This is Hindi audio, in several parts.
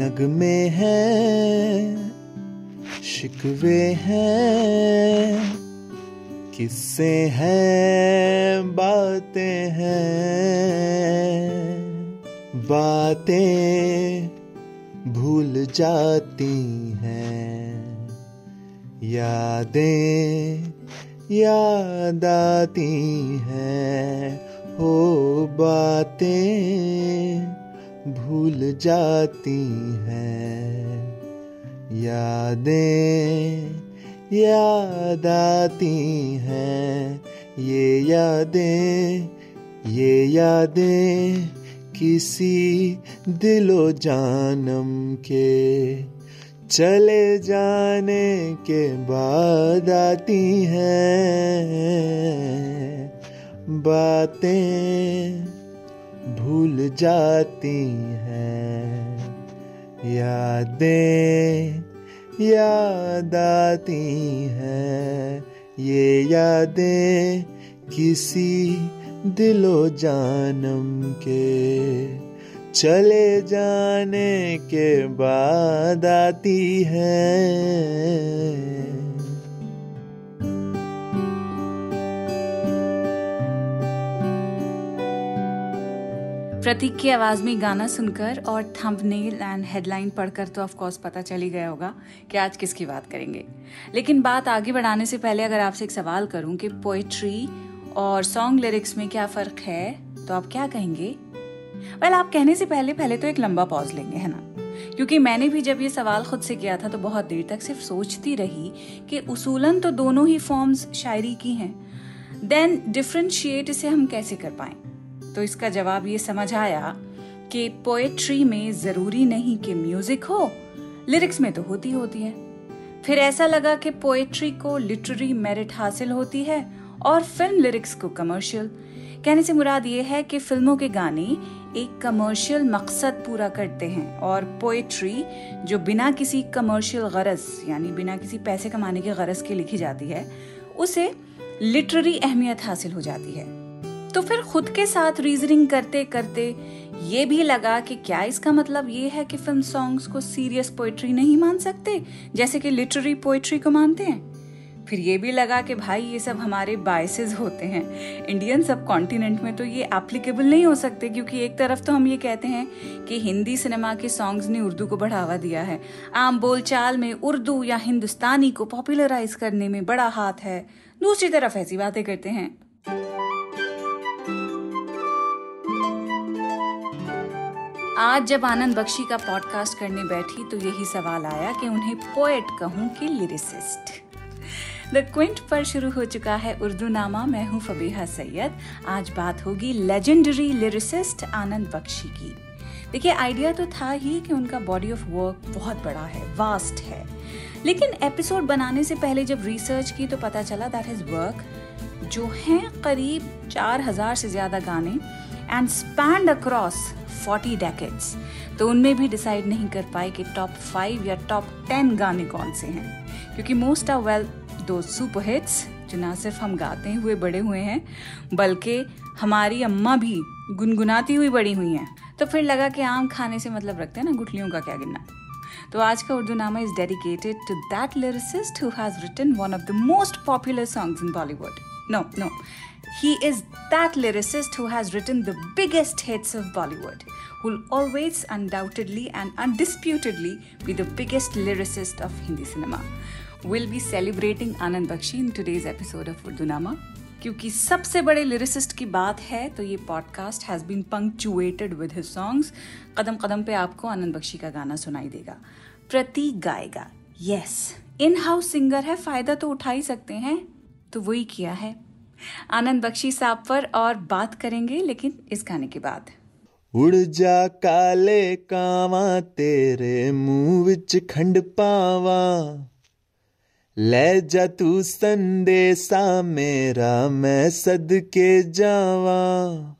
नगमे हैं, शिकवे हैं, किस्से हैं, बातें हैं। बातें भूल जाती हैं, यादें याद आती हैं हो बातें भूल जाती हैं। यादें याद आती हैं। ये यादें ये यादें किसी दिलो जानम के। चले जाने के बाद आती हैं। बातें भूल जाती हैं। यादें याद आती हैं। ये यादें किसी दिलो जानम के, चले जाने के बाद आती हैं। प्रतीक की आवाज़ में गाना सुनकर और थंबनेल एंड हेडलाइन पढ़कर तो ऑफ़ कोर्स पता चल ही गया होगा कि आज किसकी बात करेंगे। लेकिन बात आगे बढ़ाने से पहले अगर आपसे एक सवाल करूँ कि पोइट्री और सॉन्ग लिरिक्स में क्या फ़र्क है तो आप क्या कहेंगे? वेल आप कहने से पहले पहले तो एक लंबा पॉज लेंगे, है ना? क्योंकि मैंने भी जब ये सवाल खुद से किया था तो बहुत देर तक सिर्फ़ सोचती रही कि उसूलन तो दोनों ही फॉर्म्स शायरी की हैं। देन डिफ्रेंशिएट इसे हम कैसे कर पाएँ? तो इसका जवाब ये समझ आया कि पोएट्री में ज़रूरी नहीं कि म्यूज़िक हो लिरिक्स में तो होती होती है। फिर ऐसा लगा कि पोएट्री को लिटरेरी मेरिट हासिल होती है और फ़िल्म लिरिक्स को कमर्शियल कहने से मुराद ये है कि फ़िल्मों के गाने एक कमर्शियल मकसद पूरा करते हैं और पोएट्री जो बिना किसी कमर्शियल गरज, यानी बिना किसी पैसे कमाने के गरज के लिखी जाती है, उसे लिटरेरी अहमियत हासिल हो जाती है। तो फिर खुद के साथ रीजनिंग करते करते ये भी लगा कि क्या इसका मतलब ये है कि फ़िल्म सॉन्ग्स को सीरियस पोइट्री नहीं मान सकते, जैसे कि लिटरेरी पोइट्री को मानते हैं? फिर ये भी लगा कि भाई ये सब हमारे बायसेस होते हैं। इंडियन सब कॉन्टिनेंट में तो ये एप्लीकेबल नहीं हो सकते, क्योंकि एक तरफ़ तो हम ये कहते हैं कि हिंदी सिनेमा के सॉन्ग्स ने उर्दू को बढ़ावा दिया है। आम बोलचाल में उर्दू या हिंदुस्तानी को पॉपुलराइज करने में बड़ा हाथ है। दूसरी तरफ़ ऐसी बातें करते हैं। आज जब आनंद बख्शी का पॉडकास्ट करने बैठी तो यही सवाल आया कि उन्हें पोएट कहूँ कि लिरिसिस्ट द क्विंट पर शुरू हो चुका है उर्दू नामा मैं हूँ फबीहा सैयद। आज बात होगी लेजेंडरी लिरिसिस्ट आनंद बख्शी की। देखिए आइडिया तो था ही कि उनका बॉडी ऑफ़ वर्क बहुत बड़ा है वास्ट है। लेकिन एपिसोड बनाने से पहले जब रिसर्च की तो पता चला दैट इज़ वर्क जो हैं करीब चार हज़ार से ज़्यादा गाने एंड स्पैंड अक्रॉस 40 डेकेड्स तो उनमें भी डिसाइड नहीं कर पाए कि टॉप फाइव या टॉप टेन गाने कौन से हैं। क्योंकि most of well though super hits जो ना सिर्फ़ हम गाते हुए बड़े हुए हैं, बल्कि हमारी अम्मा भी गुनगुनाती हुई बड़ी हुई हैं। तो फिर लगा कि आम खाने से मतलब रखते हैं ना, गुठलियों का क्या गिनना। तो आज का Urdu Nama is dedicated to that lyricist who has written one of the most popular songs in Bollywood no no He is that lyricist who has written the biggest hits of Bollywood, will always, undoubtedly, and undisputedly be the biggest lyricist of Hindi cinema. We'll be celebrating Anand Bakshi in today's episode of Urdu Nama. क्योंकि सबसे बड़े लिरिसिस्ट की बात है तो ये podcast has been punctuated with his songs कदम कदम पे आपको आनंद बख्शी का गाना सुनाई देगा प्रतीक गाएगा यस इन हाउस सिंगर है फ़ायदा तो उठा ही सकते हैं तो वही किया है आनंद बख्शी साहब पर और बात करेंगे, लेकिन इस गाने के बाद। उड़ जा काले कावा, तेरे मुँह विच खंड पावा। ले जा तू संदेसा, मेरा मैं सदके जावा।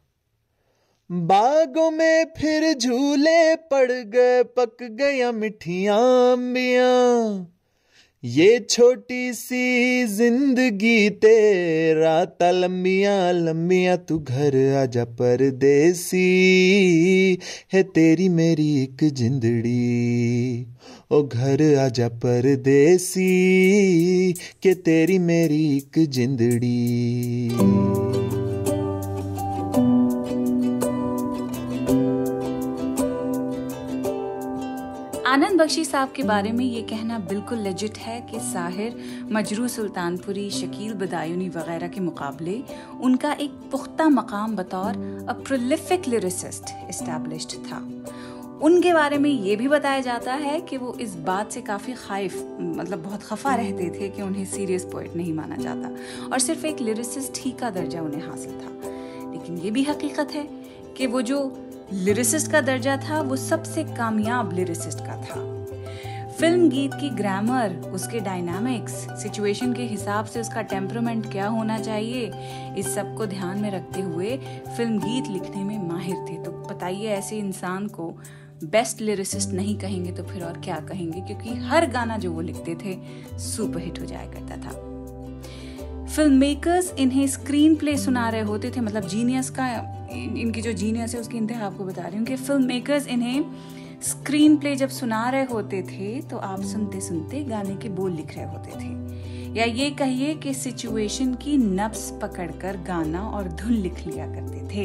बागों में फिर झूले पड़ गए, पक गया मिठिया अम्बिया ये छोटी सी ज़िंदगी तेरा ता लम्बिया लंबिया तू घर आजा परदेसी, है तेरी मेरी एक जिंदड़ी। ओ घर आजा परदेसी, के तेरी मेरी एक जिंदड़ी। बख्शी साहब के बारे में ये कहना बिल्कुल लजिट है कि साहिर, मजरू सुल्तानपुरी, शकील बदायूनी वगैरह के मुकाबले उनका एक पुख्ता मकाम बतौर अ प्रोलिफिक लिरिसिस्ट इस्टेब्लिश्ड था। उनके बारे में ये भी बताया जाता है कि वो इस बात से काफ़ी खाइफ मतलब बहुत खफा रहते थे कि उन्हें सीरियस पोइट नहीं माना जाता और सिर्फ़ एक लिरिसिस्ट ही का दर्जा उन्हें हासिल था। लेकिन ये भी हकीकत है कि वो जो लिरिसिस्ट का दर्जा था, वो सबसे कामयाब लिरिसिस्ट का था। फ़िल्म गीत की ग्रामर उसके डायनामिक्स सिचुएशन के हिसाब से उसका टेम्परमेंट क्या होना चाहिए, इस सबको ध्यान में रखते हुए फ़िल्म गीत लिखने में माहिर थे। तो बताइए, ऐसे इंसान को बेस्ट लिरिसिस्ट नहीं कहेंगे तो फिर और क्या कहेंगे? क्योंकि हर गाना जो वो लिखते थे सुपरहिट हो जाया करता था। फ़िल्म मेकर्स इन्हें स्क्रीन प्ले सुना रहे होते थे मतलब जीनियस का इनकी जो जीनियस है, उसकी इंतहा आपको बता रही हूँ कि फ़िल्म मेकर्स इन्हें स्क्रीन प्ले जब सुना रहे होते थे तो आप सुनते सुनते गाने के बोल लिख रहे होते थे। या ये कहिए कि सिचुएशन की नब्स पकड़कर गाना और धुन लिख लिया करते थे।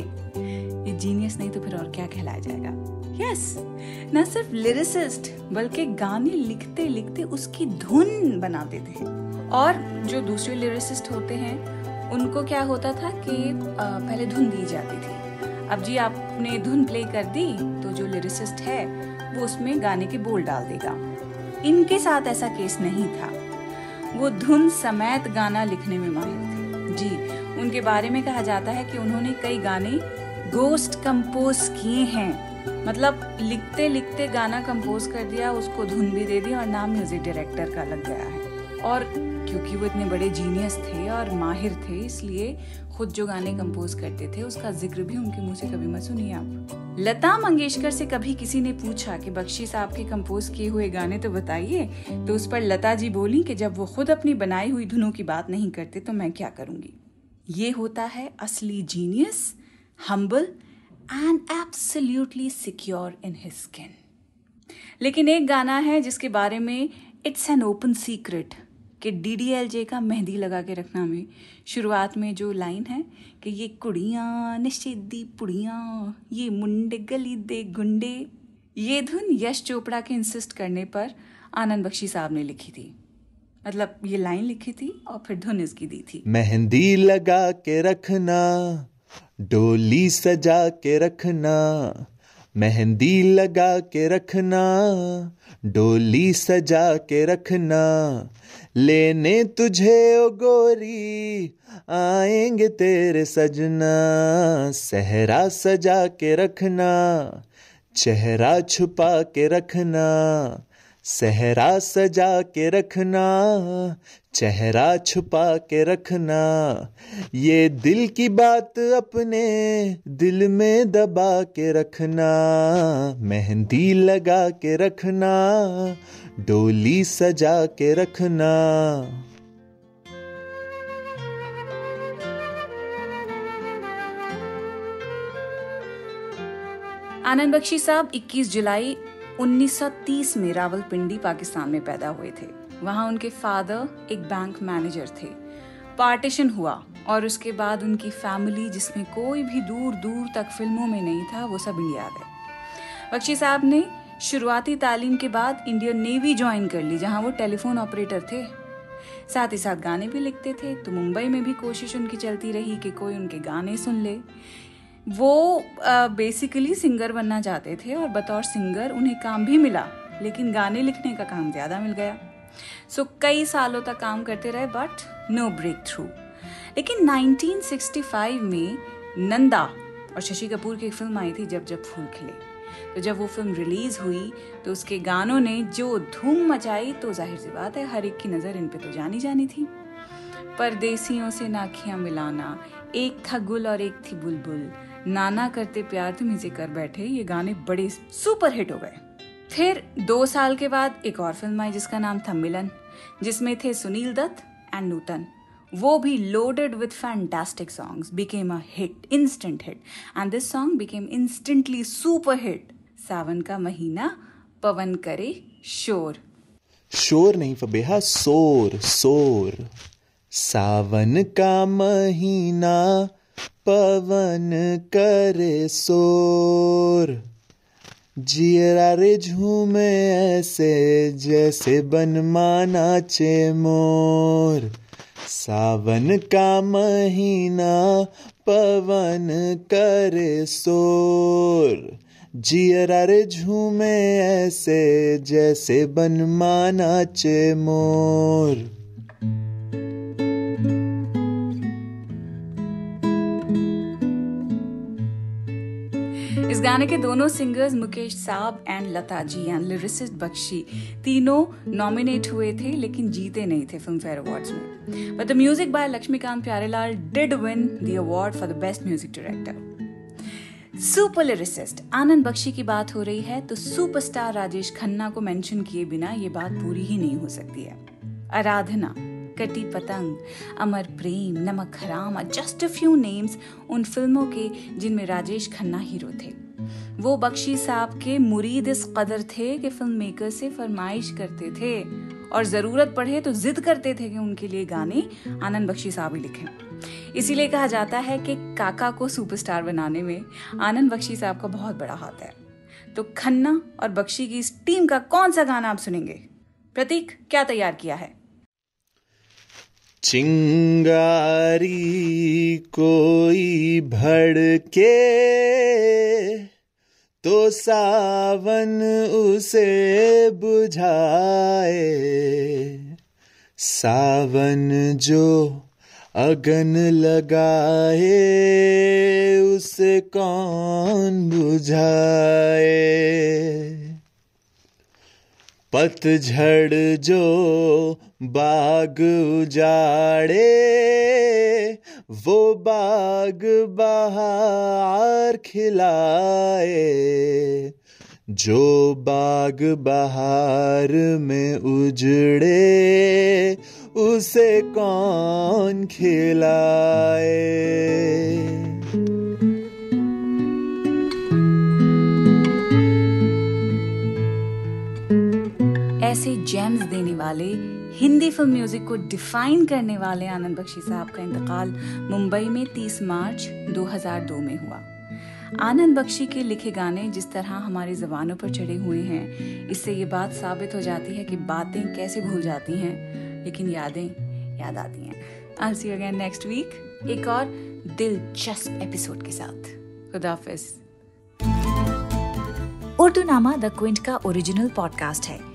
ये जीनियस नहीं तो फिर और क्या कहलाया जाएगा? यस yes, न सिर्फ़ लिरिसिस्ट बल्कि गाने लिखते लिखते उसकी धुन बनाते थे। और जो दूसरे लिरिसिस्ट होते हैं उनको क्या होता था कि पहले धुन दी जाती थी। अब जी आपने धुन प्ले कर दी तो जो लिरिसिस्ट है, वो उसमें गाने के बोल डाल देगा। इनके साथ ऐसा केस नहीं था। वो धुन समेत गाना लिखने में माहिर थे। जी, उनके बारे में कहा जाता है कि उन्होंने कई गाने गोस्ट कंपोज किए हैं। मतलब लिखते लिखते गाना कंपोज कर दिया, उसको धुन भी दे दी और नाम म्यूज़िक डायरेक्टर का लग गया है। और क्योंकि वो इतने बड़े जीनियस थे और माहिर थे, इसलिए खुद जो गाने कंपोज करते थे, उसका ज़िक्र भी उनके मुँह से कभी मत सुनिए आप। लता मंगेशकर से कभी किसी ने पूछा कि बख्शी साहब के कंपोज किए हुए गाने तो बताइए तो उस पर लता जी बोली कि जब वो खुद अपनी बनाई हुई धुनों की बात नहीं करते तो मैं क्या करूँगी? ये होता है असली genius humble and absolutely secure in his skin लेकिन एक गाना है जिसके बारे में इट्स एन ओपन सीक्रेट कि डी का मेहंदी लगा के रखना में शुरुआत में जो लाइन है कि ये कुड़ियाँ निश्चिदी पुड़ियाँ, ये मुंडे गली दे गुंडे। ये धुन यश चोपड़ा के इंसिस्ट करने पर आनंद बख्शी साहब ने लिखी थी। मतलब ये लाइन लिखी थी और फिर धुन इसकी दी थी। मेहंदी लगा के रखना, डोली सजा के रखना, मेहंदी लगा के रखना, डोली सजा के रखना लेने तुझे ओ गोरी, आएँगे तेरे सजना। सहरा सजा के रखना, चेहरा छुपा के रखना। सहरा सजा के रखना, चेहरा छुपा के रखना। ये दिल की बात अपने दिल में दबा के रखना, मेहंदी लगा के रखना, डोली सजा के रखना। आनंद बख्शी साहब 21 जुलाई 1930 में रावलपिंडी पाकिस्तान में पैदा हुए थे। वहाँ उनके फादर एक बैंक मैनेजर थे। पार्टीशन हुआ और उसके बाद उनकी फैमिली जिसमें कोई भी दूर दूर तक फ़िल्मों में नहीं था, वो सब इंडिया गए बख्शी साहब ने शुरुआती तालीम के बाद इंडियन नेवी ज्वाइन कर ली, जहाँ वो टेलीफोन ऑपरेटर थे। साथ ही साथ गाने भी लिखते थे तो मुंबई में भी कोशिश उनकी चलती रही कि कोई उनके गाने सुन ले। वो बेसिकली uh, सिंगर बनना चाहते थे और बतौर सिंगर उन्हें काम भी मिला लेकिन गाने लिखने का काम ज़्यादा मिल गया। सो so, कई सालों तक काम करते रहे बट नो ब्रेक थ्रू लेकिन 1965 में नंदा और शशि कपूर की फ़िल्म आई थी जब जब फूल खिले। तो जब वो फ़िल्म रिलीज़ हुई तो उसके गानों ने जो धूम मचाई तो ज़ाहिर सी बात है हर एक की नज़र इन पे तो जानी जानी थी। परदेसियों से नाखियाँ मिलाना एक था गुल और एक थी बुलबुल। नाना करते प्यार तुम इसे कर बैठे, ये गाने बड़े सुपर हिट हो गए। फिर दो साल के बाद एक और फ़िल्म आई जिसका नाम था मिलन, जिसमें थे सुनील दत्त एंड नूतन। वो भी loaded with fantastic songs became a hit instant hit and this song became instantly super hit सावन का महीना, पवन करे शोर। शोर नहीं फबेहा सोर सोर। सावन का महीना पवन करे सोर जियरा रे झूमे ऐसे जैसे बनमाना चे मोर। सावन का महीना पवन करे सोर जियरा रे झूमे ऐसे जैसे बनमाना चे मोर। गाने के दोनों सिंगर्स मुकेश साहब and Lata ji and lyricist Bakshi. तीनों नॉमिनेट हुए थे, लेकिन जीते नहीं थे फ़िल्म फेयर अवार्ड्स में। But the music by Laxmikant Pyarelal did win the award for the best music director super lyricist Anand Bakshi की बात हो रही है तो सुपरस्टार राजेश खन्ना को मेंशन किए बिना ये बात पूरी ही नहीं हो सकती है। आराधना, कटी पतंग, अमर प्रेम, नमक हराम जस्ट अ फ्यू नेम्स उन फ़िल्मों के जिनमें राजेश खन्ना हीरो थे। वो बख्शी साहब के मुरीद इस कदर थे कि फ़िल्म मेकर से फरमाइश करते थे और ज़रूरत पड़े तो जिद करते थे कि उनके लिए गाने आनंद बख्शी साहब ही लिखें। इसीलिए कहा जाता है कि काका को सुपरस्टार बनाने में आनंद बख्शी साहब का बहुत बड़ा हाथ है। तो खन्ना और बख्शी की इस टीम का कौन सा गाना आप सुनेंगे? प्रतीक, क्या तैयार किया है? चिंगारी कोई भड़के तो सावन उसे बुझाए। सावन जो अगन लगाए, उसे कौन बुझाए? पतझड़ जो बाग उजाड़े वो बाग बहार खिलाए, जो बाग बहार में उजड़े, उसे कौन खिलाए? ऐसे जेम्स देने वाले हिंदी फ़िल्म म्यूज़िक को डिफाइन करने वाले आनंद बख्शी साहब का इंतकाल मुंबई में 30 मार्च 2002 में हुआ। आनंद बख्शी के लिखे गाने जिस तरह हमारी जबानों पर चढ़े हुए हैं, इससे ये बात साबित हो जाती है कि बातें कैसे भूल जाती हैं, लेकिन यादें याद आती हैं। I see again next week एक और दिलचस्प एपिसोड के साथ। खुदाफिज उर्दू नामा द क्विंट का ओरिजिनल पॉडकास्ट है।